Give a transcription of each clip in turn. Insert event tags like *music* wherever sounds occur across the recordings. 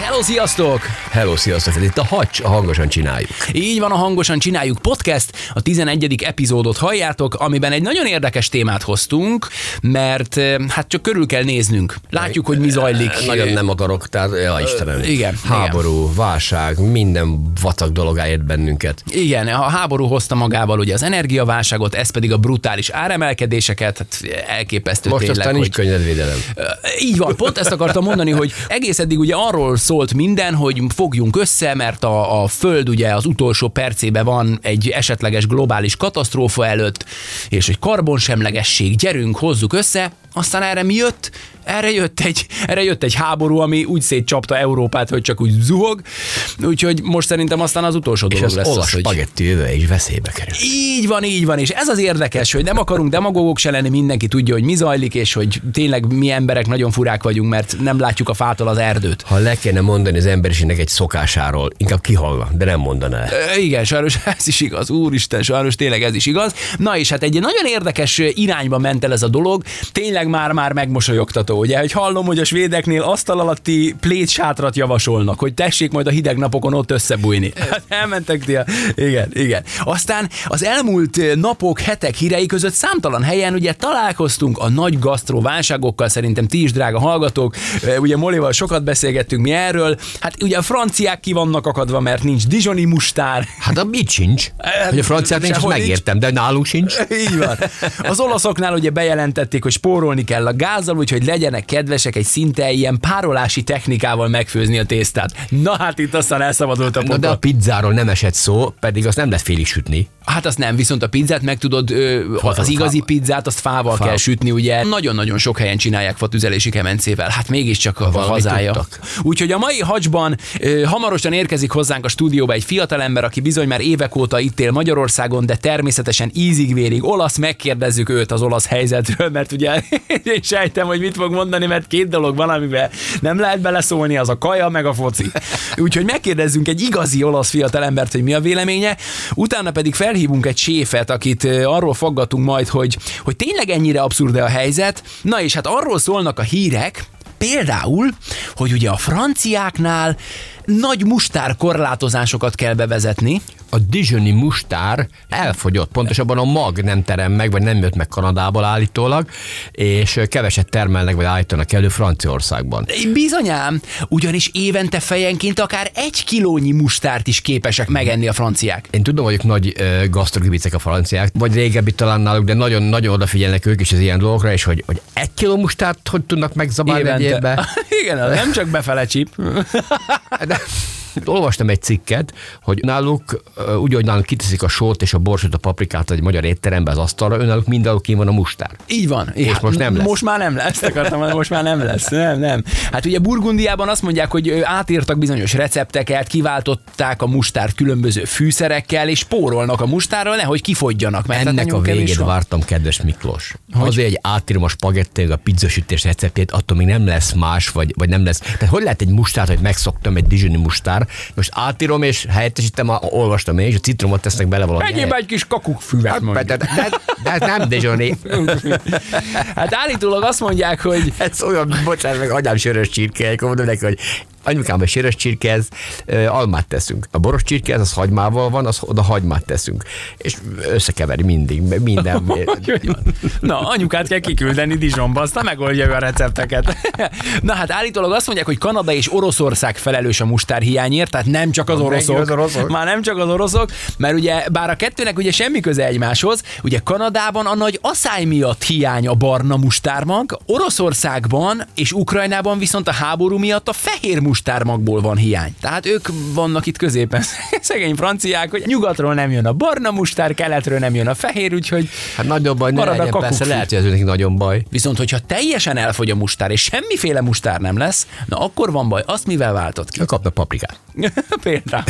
Hello, sziasztok! Hello, sziasztok! Ez itt a Hacs, a Hangosan Csináljuk. Így van a Hangosan Csináljuk podcast, a 11. epizódot halljátok, amiben egy nagyon érdekes témát hoztunk, mert eh, hát csak körül kell néznünk. Látjuk, hogy mi zajlik. Nagyon nem akarok, tehát, ja, Istenem. igen, Háború, válság, minden vacak dolog ért bennünket. Igen, a háború hozta magával ugye az energiaválságot, ez pedig a brutális áremelkedéseket, hát elképesztő Most tényleg, aztán nincs hogy... könnyedvédelem. Így van, pont ezt akartam mondani, hogy egész eddig ugye arról szólt minden, hogy fogjunk össze, mert a, a Föld ugye az utolsó percében van egy esetleges globális katasztrófa előtt, és hogy karbonsemlegesség, gyerünk, hozzuk össze, aztán erre mi jött? Erre jött, egy, erre jött egy háború, ami úgy szétcsapta Európát, hogy csak úgy zuhog, úgyhogy most szerintem aztán az utolsó És dolog az lesz olasz az, hogy... spagetti jövő is veszélybe kerül. Így van, így van, és ez az érdekes, hogy nem akarunk demagógok se lenni, mindenki tudja, hogy mi zajlik, és hogy tényleg mi emberek nagyon furák vagyunk, mert nem látjuk a fától az erdőt. Ha le kéne mondani az emberiségnek egy szokásáról, inkább kihallna, de nem mondaná. Ö, Igen, sajnos *laughs* ez is igaz, úristen, sajnos tényleg ez is igaz. Na és hát egy nagyon érdekes irányba ment el ez a dolog, tényleg már-már megmosolyogtató, ugye, hogy hallom, hogy a svédeknél asztal alatti plétsátrat javasolnak, hogy tessék majd a hideg napokon ott összebújni. Hát elmentek ti a... Igen, igen. Aztán az elmúlt napok, hetek hírei között számtalan helyen ugye találkoztunk a nagy gasztroválságokkal, szerintem ti is, drága hallgatók, ugye Molival sokat beszélgettünk mi erről, hát ugye a franciák ki vannak akadva, mert nincs Dijoni mustár, Hát a mit sincs? Hogy a franciák nincs, megértem, de nálunk sincs. így van. Az olaszoknál ugye bejelentették, hogy spórolni kell a gázzal, úgyhogy legyenek kedvesek egy szinte ilyen párolási technikával megfőzni a tésztát. Na hát itt aztán elszabadult a Na, de a pizzáról nem esett szó, pedig azt nem lehet félig sütni. Hát azt nem, viszont a pizzát meg tudod, ö, Fa- az igazi fával. pizzát azt fával Fával. kell sütni, ugye. Nagyon-nagyon sok helyen csinálják fatüzelési kemencével. Hát mégiscsak a, hazája. Úgyhogy a mai hacsban ö, hamarosan érkezik hozzánk a stúdióba egy fiatalember, aki bizony már évek óta itt él Magyarországon, de természetesen ízig-vérig olasz, megkérdezzük őt az olasz helyzetről, mert ugye *laughs* én sejtem, hogy mit fog mondani, mert két dolog van, amiben nem lehet beleszólni, az a kaja, meg a foci. Úgyhogy megkérdezzünk egy igazi olasz fiatalembert, hogy mi a véleménye, utána pedig felhívunk egy séfet, akit arról foggatunk majd, hogy, hogy tényleg ennyire abszurd a helyzet. Na és hát arról szólnak a hírek, Például, hogy ugye a franciáknál nagy mustár korlátozásokat kell bevezetni, A Dijoni mustár elfogyott, pontosabban a mag nem terem meg, vagy nem jött meg Kanadából állítólag, és keveset termelnek, vagy állítanak elő Franciaországban. Bizonyám, ugyanis évente fejenként akár egy kilónyi mustárt is képesek megenni a franciák. Én tudom, hogy nagy gasztrogibicek a franciák, vagy régebbi talán náluk, de nagyon-nagyon odafigyelnek ők is az ilyen dolgokra, és hogy, hogy egy kiló mustárt hogy tudnak megzabálni egy évbe. *laughs* Igen, nem csak befele csíp. *laughs* De, olvastam egy cikket, hogy náluk, úgy, hogy náluk kiteszik a sót és a borsot, a paprikát egy magyar étterembe az asztalra, ő náluk mindenhol kín van a mustár. Így van. És most nem lesz. Most már nem lesz. Akartam mondani, most már nem lesz. Nem, nem. Hát ugye Burgundiában azt mondják, hogy átírtak bizonyos recepteket, kiváltották a mustárt különböző fűszerekkel, és spórolnak a mustárral, nehogy kifogjanak. Mert hát Ennek a végét vártam, kedves Miklós. Hogy? Azért, hogy átírom a spagetti, a pizzasütés receptjét, attól még nem lesz más, vagy, vagy nem lesz. Tehát hogy lehet egy mustárt, hogy megszoktam egy Dijoni mustár, most átírom és helyettesítem, a, olvastam én, és a citromot tesznek bele valami. Egyéb egy kis de, mondjuk. de, de, de, ez nem Dijoni. *laughs* Hát állítólag azt mondják, hogy Ez olyan, bocsánat, meg anyám sörös csirke, akkor mondom neki, hogy anyukám, a sörös csirkehez ö, almát teszünk. A boros csirkehez az hagymával van, az oda hagymát teszünk. És összekeveri mindig, minden. *laughs* Na, anyukát kell kiküldeni Dijonba, aztán megoldja ő a recepteket. *laughs* Na hát állítólag azt mondják, hogy Kanada és Oroszország felelős a mustár hiányért, tehát nem csak az oroszok. az oroszok. Már nem csak az oroszok, mert ugye bár a kettőnek ugye semmi köze egymáshoz, ugye Kanadában a nagy asszály miatt hiány a barna mustármag, Oroszországban és Ukrajnában viszont a háború miatt a fehér mustármagból van hiány. Tehát ők vannak itt középen, *laughs* szegény franciák, hogy nyugatról nem jön a barna mustár, keletről nem jön a fehér, úgyhogy Hát nagyobb baj, ne Marad a legyen, persze kakukkfű. lehet, hogy ez nekik nagyon baj. Viszont, hogyha teljesen elfogy a mustár, és semmiféle mustár nem lesz, na akkor van baj. Azt mivel váltott ki? Ők kapnak paprikát. *laughs* Például.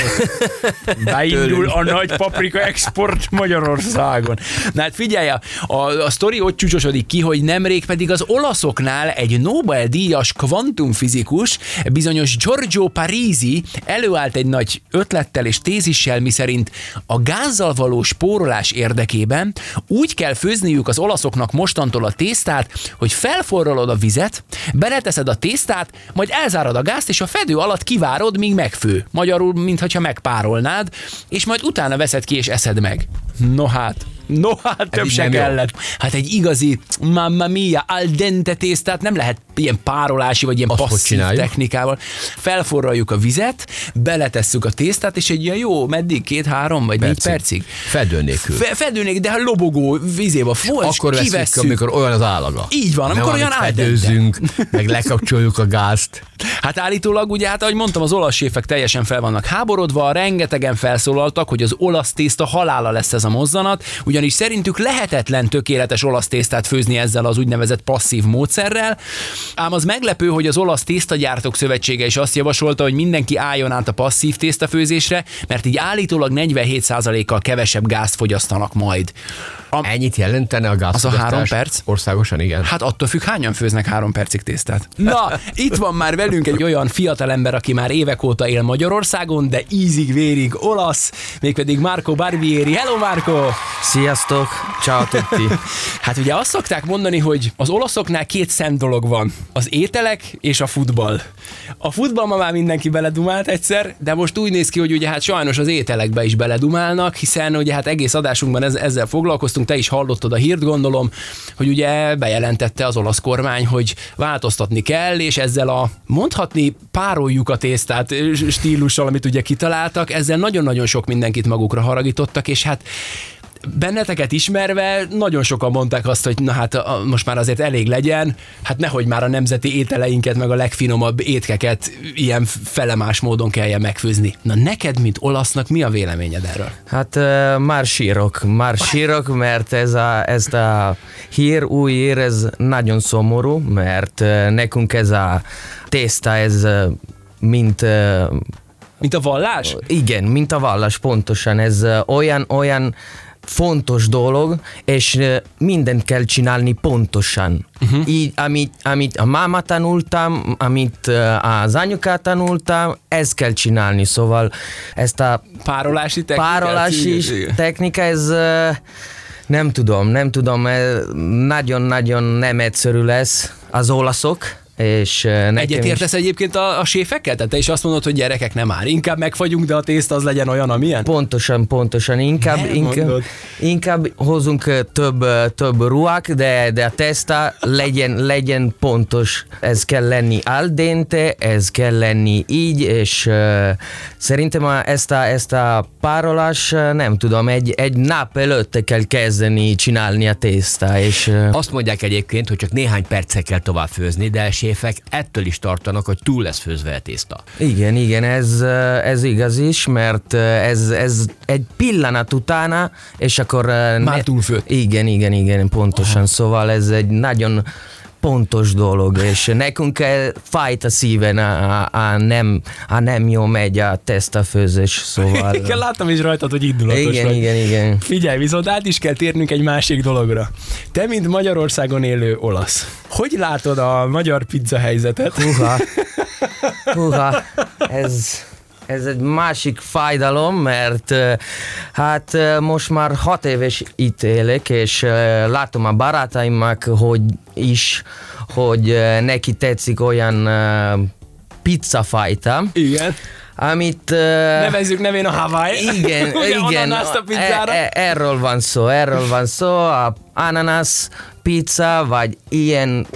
Beindul a nagy paprika export Magyarországon. Na hát figyelj, a, a, a sztori ott csúcsosodik ki, hogy nemrég pedig az olaszoknál egy Nobel-díjas kvantumfizikus, bizonyos Giorgio Parisi előállt egy nagy ötlettel és tézissel, miszerint a gázzal való spórolás érdekében úgy kell főzniük az olaszoknak mostantól a tésztát, hogy felforralod a vizet, beleteszed a tésztát, majd elzárad a gázt, és a fedő alatt kivárod, míg megfő. Magyarul, mintha megpárolnád, és majd utána veszed ki és eszed meg. No hát, no hát több se kellett. Hát egy igazi mamma mia, al dente tésztát nem lehet ilyen párolási vagy ilyen Azt passzív technikával. Felforraljuk a vizet, beletesszük a tésztát, és egy ilyen jó, meddig, két-három vagy négy Percig. percig. Fedő nélkül. Fe, fedőnék, de ha lobogó vizéba fol, és Akkor kivesszük. amikor olyan az állaga. Így van, amikor Nem, olyan amit al dente. fedőzzünk, meg lekapcsoljuk a gázt. Hát állítólag ugye, hát ahogy mondtam, az olasz séfek teljesen fel vannak háborodva, rengetegen felszólaltak, hogy az olasz tészta halála lesz ez a mozzanat, ugyanis szerintük lehetetlen tökéletes olasz tésztát főzni ezzel az úgynevezett passzív módszerrel. Ám az meglepő, hogy az olasz tésztagyártók szövetsége is azt javasolta, hogy mindenki álljon át a passzív tésztafőzésre, mert így állítólag 47%-kal kevesebb gázt fogyasztanak majd. A, Ennyit jelentene a gáz. Az a három perc? Országosan, igen. Hát attól függ, hányan főznek három percig tésztát. Na, itt van már velünk egy olyan fiatalember, aki már évek óta él Magyarországon, de ízig-vérig olasz, mégpedig Marco Barbieri. Hello Marco! Sziasztok, ciao tutti. *laughs* Hát ugye azt szokták mondani, hogy az olaszoknál két szent dolog van. Az ételek és a futball. A futball ma már mindenki beledumált egyszer, de most úgy néz ki, hogy ugye hát sajnos az ételekbe is beledumálnak, hiszen ugye hát egész adásunkban ez, ezzel foglalkoztunk, te is hallottad a hírt gondolom, hogy ugye bejelentette az olasz kormány, hogy változtatni kell, és ezzel a mondhatni pároljuk a tésztát stílussal, amit ugye kitaláltak, ezzel nagyon-nagyon sok mindenkit magukra haragítottak, és hát benneteket ismerve nagyon sokan mondták azt, hogy na hát a, most már azért elég legyen, hát nehogy már a nemzeti ételeinket, meg a legfinomabb étkeket ilyen felemás módon kelljen megfőzni. Na neked, mint olasznak, mi a véleményed erről? Hát ö, már sírok, már sírok, mert ez a, ez a hír, új hír, ez nagyon szomorú, mert nekünk ez a tészta, ez mint Mint a vallás? igen, mint a vallás pontosan, ez olyan, olyan fontos dolog, és mindent kell csinálni pontosan. Uh-huh. Így, amit, amit a máma tanultam, amit az anyukát tanultam, ezt kell csinálni, szóval ezt a Párolási technikát? párolási technika, ez nem tudom, nem tudom, nagyon-nagyon nem egyszerű lesz az olaszok, és nekem Egyet is- egyébként a, a séfekkel? Tehát te is azt mondod, hogy gyerekek nem már, inkább megfagyunk, de a tészta az legyen olyan, amilyen? Pontosan, pontosan. Inkább, Nem inkább, mondod. inkább hozunk több, több ruhák, de, de a testa legyen, legyen pontos. Ez kell lenni al dente, ez kell lenni így, és uh, szerintem ezt a, ezt a párolás, nem tudom, egy, egy nap előtt kell kezdeni csinálni a tészta, és uh, Azt mondják egyébként, hogy csak néhány perccel kell tovább főzni, de a séfek ettől is tartanak, hogy túl lesz főzve a tészta. Igen, igen, ez, eh, ez igaz is, mert eh, ez, ez egy pillanat utána, és akkor... eh, Már túlfőtt. Igen, igen, igen, pontosan. Aha. Szóval ez egy nagyon pontos dolog, és nekünk kell fájt a szíven, a, a, nem, a nem jó megy a tesztafőzés, szóval... Igen, láttam is rajtad, hogy indulatos igen, vagy. igen, igen. Figyelj, viszont át is kell térnünk egy másik dologra. Te, mint Magyarországon élő olasz, hogy látod a magyar pizza helyzetet? Húha, húha, *laughs* ez, ez egy másik fájdalom, mert hát most már hat éves itt élek, és látom a barátaimnak, hogy is, hogy neki tetszik olyan pizzafajta, Igen. amit... Nevezzük nevén a Hawaii. igen, *laughs* Ugye, igen. A pizzára. E, e, erről van szó, erről van szó. A ananas pizza, vagy ilyen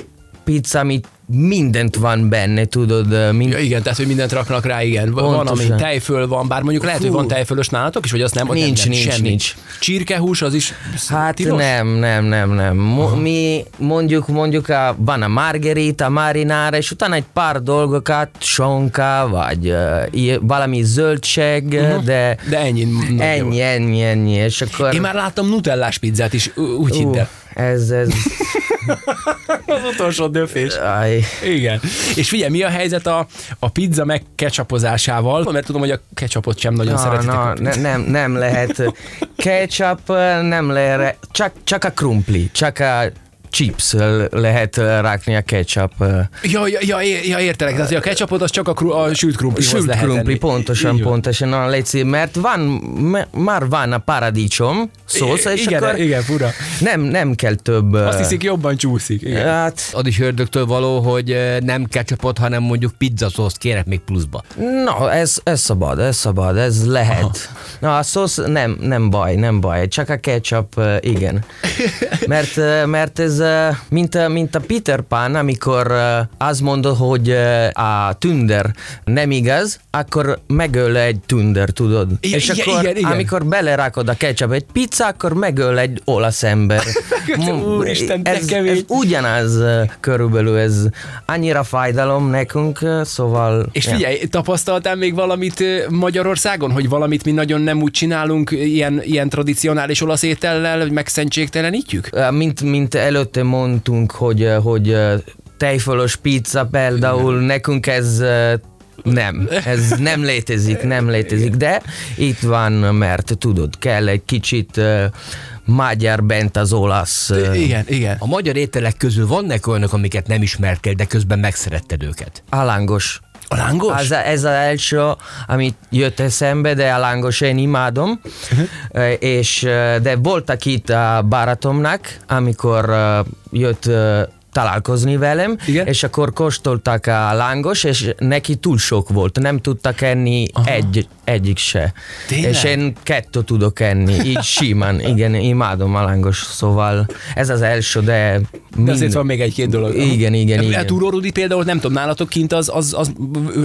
pizza, amit mindent van benne, tudod, mind, Ja, igen, tehát, hogy mindent raknak rá, igen. Van, van ami Pontosan. tejföl van, bár mondjuk lehet, hogy Fú. van tejfölös nálatok is, vagy azt nem? Nincs, nem, nem, nincs, semmi. nincs. Csirkehús az is Hát tilos? nem, nem, nem, nem. Mo- mi mondjuk, mondjuk a, van a margarita, marinara, és utána egy pár dolgokat, sonka, vagy uh, valami zöldség, uh-huh. de De ennyi. nagyon ennyi, ennyi, ennyi, és akkor... Én már láttam nutellás pizzát is, úgy hidd el. Ez, ez, *laughs* Az utolsó döfés. aj, Igen. És figyelj, mi a helyzet a, a pizza meg ketchupozásával? Mert tudom, hogy a ketchupot sem nagyon na, szeretitek. na, ne, nem, nem lehet *laughs* ketchup, nem lehet, csak, csak a krumpli, csak a chips lehet rakni a ketchup. Ja, ja, ja, é- ja, értelek. Tehát hogy a ketchupot az csak a, kru, a sült krumplihoz Sült lehet krumpli, pontosan, Így pontosan, na, légy mert van, már van a paradicsom szósz, és igen, akkor igen, fura. nem, nem kell több... Azt ö, hiszik, jobban csúszik. Igen. Hát, Az is ördögtől való, hogy eh, nem ketchupot, hanem mondjuk pizzasószt kérek még pluszba. na, ez, ez szabad, ez szabad, ez lehet. Na, a szósz nem, nem baj, nem baj, csak a ketchup, igen. *laughs* Mert, mert ez, mint, a- mint a Peter Pan, amikor ö, azt mondod, hogy a tünder nem igaz, akkor megöl egy tünder, tudod? Igen, És igen, akkor, igen, igen. amikor belerakod a ketchup egy pizza, akkor megöl egy olasz ember. *laughs* Úristen, de ez, ez ugyanaz körülbelül, ez annyira fájdalom nekünk, szóval... És ja. figyelj, tapasztaltál még valamit Magyarországon, hogy valamit mi nagyon nem úgy csinálunk, ilyen, ilyen tradicionális olasz étellel, hogy megszentségtelenítjük? Mint, mint előtte mondtunk, hogy, ö, hogy ö, tejfölös pizza például, nekünk ez ö, nem, ez nem létezik, nem létezik, de itt van, mert tudod, kell egy kicsit uh, magyar bent az olasz. Igen, igen. A magyar ételek közül vannak olyanok, amiket nem ismertél, de közben megszeretted őket. Alángos. A lángos? Az, ez az első, amit jött eszembe, de a lángos én imádom. Uh-huh. És, de voltak itt a barátomnak, amikor jött találkozni velem, Igen? és akkor kóstoltak a lángos, és neki túl sok volt, nem tudtak enni egy, egyik se. Tényleg? És én kettő tudok enni, így *laughs* simán, igen, imádom a lángos, szóval ez az első, de... De mind- azért van még egy-két dolog. Igen, igen, A igen. Túró Rudi például, nem tudom, nálatok kint az, az, az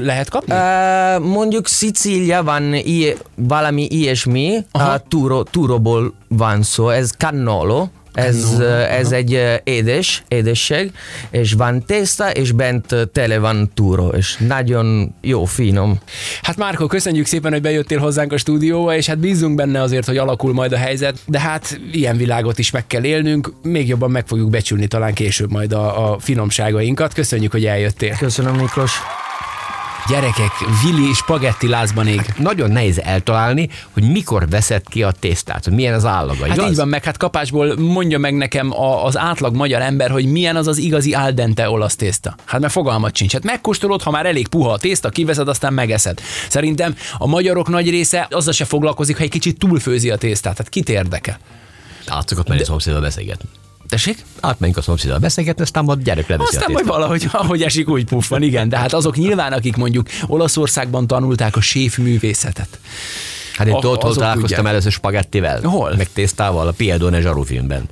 lehet kapni? Uh, mondjuk Szicília van i- valami ilyesmi, Aha. a túro, túróból van szó, ez cannolo, ez, uh, ez egy uh, édes, édesség, és van tészta, és bent tele van túró, és nagyon jó, finom. Hát Márko, köszönjük szépen, hogy bejöttél hozzánk a stúdióba, és hát bízunk benne azért, hogy alakul majd a helyzet, de hát ilyen világot is meg kell élnünk, még jobban meg fogjuk becsülni talán később majd a, a finomságainkat. Köszönjük, hogy eljöttél. Köszönöm, Miklós. Gyerekek, Vili spagetti lázban ég. Nagyon nehéz eltalálni, hogy mikor veszed ki a tésztát, hogy milyen az állaga. Hát igaz? így van, meg hát kapásból mondja meg nekem a, az átlag magyar ember, hogy milyen az az igazi al dente olasz tészta. Hát mert fogalmat sincs. Hát megkóstolod, ha már elég puha a tészta, kiveszed, aztán megeszed. Szerintem a magyarok nagy része azzal se foglalkozik, ha egy kicsit túlfőzi a tésztát. Hát kit érdekel? Át szokott menni a szomszéddal beszélgetni. Tessék? Átmenjünk a szomszéddal beszélgetni, aztán majd gyerek leveszi Aztán majd valahogy, ahogy esik, úgy puffan, igen. De hát azok nyilván, akik mondjuk Olaszországban tanulták a séfművészetet. Hát én tudod, hol találkoztam először spagettivel? Hol? Meg tésztával, a Piedone zsarufilmben.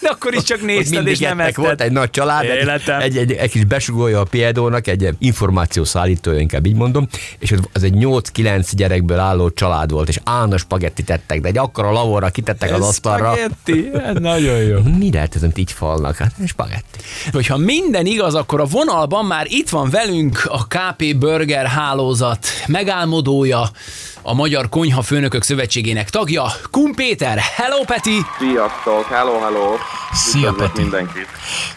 De *laughs* akkor is csak nézted és nem ettek, volt etted. egy nagy család, egy, Életem. egy, egy, egy, kis besugója a Piedónak, egy információszállítója, inkább így mondom, és az egy 8-9 gyerekből álló család volt, és állandó spagettit tettek, de egy akkora lavorra kitettek az asztalra. spagetti, ez *laughs* nagyon jó. Mi lehet ez, amit így falnak? Hát spagetti. Hogyha minden igaz, akkor a vonalban már itt van velünk a KP Burger hálózat megálmodója, a Magyar Konyha Főnökök Szövetségének tagja, Kun Péter. Hello, Peti! Sziasztok, hello, hello! Szia, Peti. mindenkit!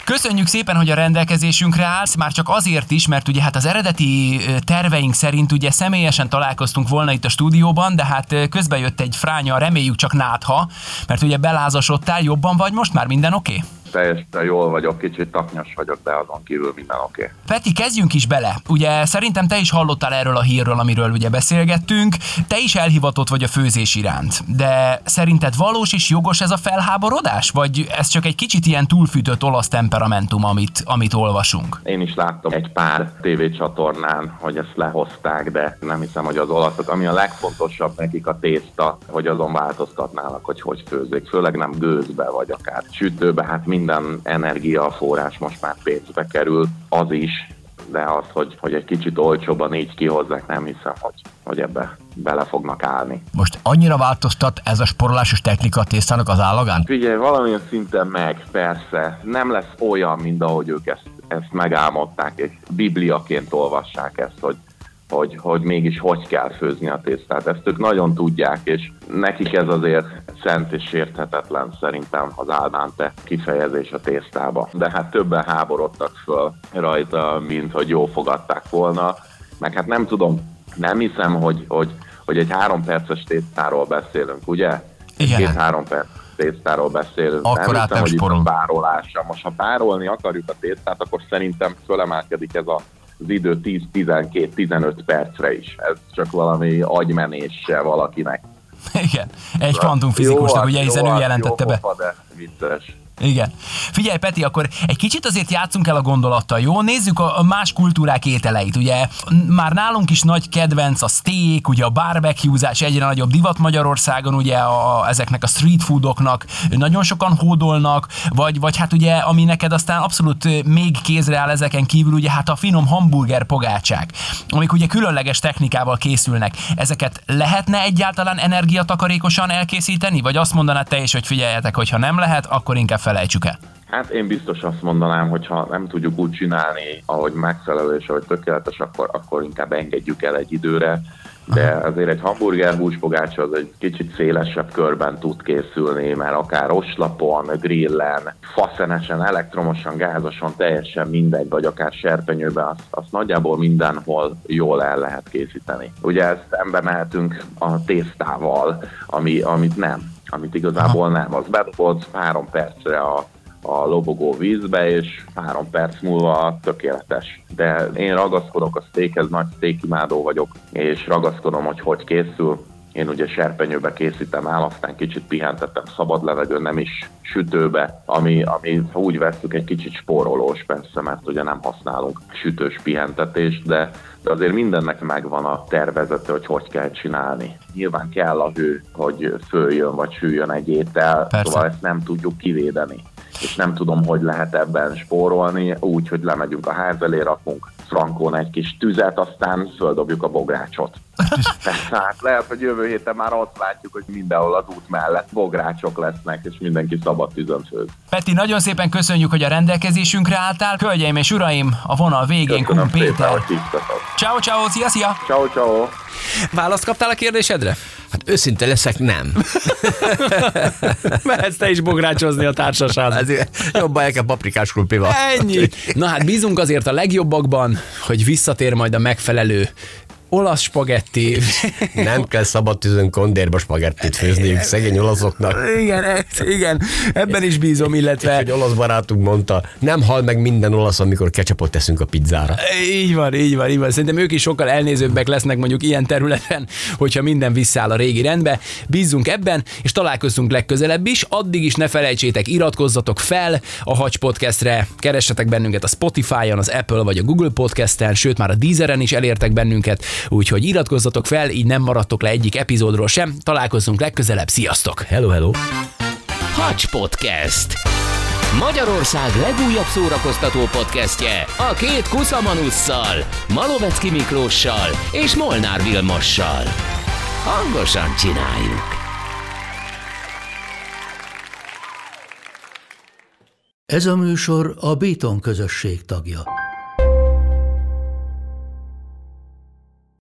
Köszönjük szépen, hogy a rendelkezésünkre állsz, már csak azért is, mert ugye hát az eredeti terveink szerint ugye személyesen találkoztunk volna itt a stúdióban, de hát közben jött egy fránya, reméljük csak nátha, mert ugye belázasodtál, jobban vagy most már, minden oké? Okay? Teljesen jól vagyok, kicsit taknyos vagyok, de azon kívül minden oké. Okay. Peti, kezdjünk is bele. Ugye szerintem te is hallottál erről a hírről, amiről ugye beszélgettünk. Te is elhivatott vagy a főzés iránt. De szerinted valós és jogos ez a felháborodás? Vagy ez csak egy kicsit ilyen túlfűtött olasz temperamentum, amit, amit olvasunk? Én is láttam egy pár tévécsatornán, hogy ezt lehozták, de nem hiszem, hogy az olaszok, ami a legfontosabb nekik a tészta, hogy azon változtatnának, hogy hogy főzik. Főleg nem gőzbe, vagy akár sütőbe, hát minden minden energiaforrás most már pénzbe kerül, az is, de az, hogy, hogy egy kicsit olcsóban így kihozzák, nem hiszem, hogy, hogy ebbe bele fognak állni. Most annyira változtat ez a sporolásos technika a tésztának az állagán? Figyelj, valamilyen szinten meg, persze. Nem lesz olyan, mint ahogy ők ezt, ezt megálmodták, és bibliaként olvassák ezt, hogy hogy, hogy mégis hogy kell főzni a tésztát. Ezt ők nagyon tudják, és nekik ez azért szent és sérthetetlen szerintem az álmánte kifejezés a tésztába. De hát többen háborodtak föl rajta, mint hogy jó fogadták volna. Meg hát nem tudom, nem hiszem, hogy, hogy, hogy egy három perces tésztáról beszélünk, ugye? Igen. Két-három perc tésztáról beszélünk. Akkor nem hiszem, hogy itt a párolása. Most ha párolni akarjuk a tésztát, akkor szerintem fölemelkedik ez a az idő 10-12-15 percre is. Ez csak valami agymenése valakinek. Igen, egy kvantumfizikusnak, ugye, hiszen jó, ő jelentette jó be. pofa, de vicces. Igen. Figyelj, Peti, akkor egy kicsit azért játszunk el a gondolattal, jó? Nézzük a más kultúrák ételeit, ugye? Már nálunk is nagy kedvenc a steak, ugye a barbecuezás egyre nagyobb divat Magyarországon, ugye a, ezeknek a street foodoknak nagyon sokan hódolnak, vagy, vagy hát ugye, ami neked aztán abszolút még kézre áll ezeken kívül, ugye hát a finom hamburger pogácsák, amik ugye különleges technikával készülnek. Ezeket lehetne egyáltalán energiatakarékosan elkészíteni, vagy azt mondanád te is, hogy figyeljetek, hogy ha nem lehet, akkor inkább felejtsük el. Hát én biztos azt mondanám, hogy ha nem tudjuk úgy csinálni, ahogy megfelelő és ahogy tökéletes, akkor, akkor inkább engedjük el egy időre. De azért egy hamburger húspogácsa az egy kicsit szélesebb körben tud készülni, mert akár oslapon, grillen, faszenesen, elektromosan, gázosan, teljesen mindegy, vagy akár serpenyőben, azt, azt nagyjából mindenhol jól el lehet készíteni. Ugye ezt szembe mehetünk a tésztával, ami, amit nem, amit igazából nem. Az bedobod három percre a a lobogó vízbe, és három perc múlva tökéletes. De én ragaszkodok a steakhez, nagy steak imádó vagyok, és ragaszkodom, hogy hogy készül. Én ugye serpenyőbe készítem el, aztán kicsit pihentettem szabad levegőn, nem is sütőbe, ami, ami ha úgy veszük, egy kicsit spórolós persze, mert ugye nem használunk sütős pihentetést, de, de azért mindennek megvan a tervezete, hogy hogy kell csinálni. Nyilván kell a hő, hogy följön vagy süljön egy étel, Persze. szóval ezt nem tudjuk kivédeni és nem tudom, hogy lehet ebben spórolni, úgy, hogy lemegyünk a ház elé, rakunk frankón egy kis tüzet, aztán földobjuk a bográcsot. Persze, *laughs* hát lehet, hogy jövő héten már azt látjuk, hogy mindenhol az út mellett bográcsok lesznek, és mindenki szabad tüzön főz. Peti, nagyon szépen köszönjük, hogy a rendelkezésünkre álltál. Hölgyeim és uraim, a vonal végén Köszönöm Kun szépen, Péter. Ciao, ciao, szia, szia! Ciao, ciao. Választ kaptál a kérdésedre? Hát őszinte leszek, nem. *laughs* Mehetsz te is bográcsozni a társaság. Ezért jobban el kell paprikás krumplival. Ennyi. Na hát bízunk azért a legjobbakban, hogy visszatér majd a megfelelő olasz spagetti. *laughs* Nem kell szabad tűzön kondérba spagettit főzniük szegény olaszoknak. igen, igen, ebben is bízom, illetve Egy olasz barátunk mondta, nem hal meg minden olasz, amikor ketchupot teszünk a pizzára. Így van, így van, így van. Szerintem ők is sokkal elnézőbbek lesznek mondjuk ilyen területen, hogyha minden visszaáll a régi rendbe. Bízzunk ebben, és találkozunk legközelebb is. Addig is ne felejtsétek, iratkozzatok fel a Hacs Podcastre, keressetek bennünket a Spotify-on, az Apple vagy a Google Podcasten, sőt már a Deezeren is elértek bennünket, úgyhogy iratkozzatok fel, így nem maradtok le egyik epizódról sem. Találkozunk legközelebb, sziasztok! Hello, hello. Hacs Podcast. Magyarország legújabb szórakoztató podcastje a két Kuszamanusszal, Malovecki Miklóssal és Molnár Vilmossal. Hangosan csináljuk! Ez a műsor a Béton közösség tagja.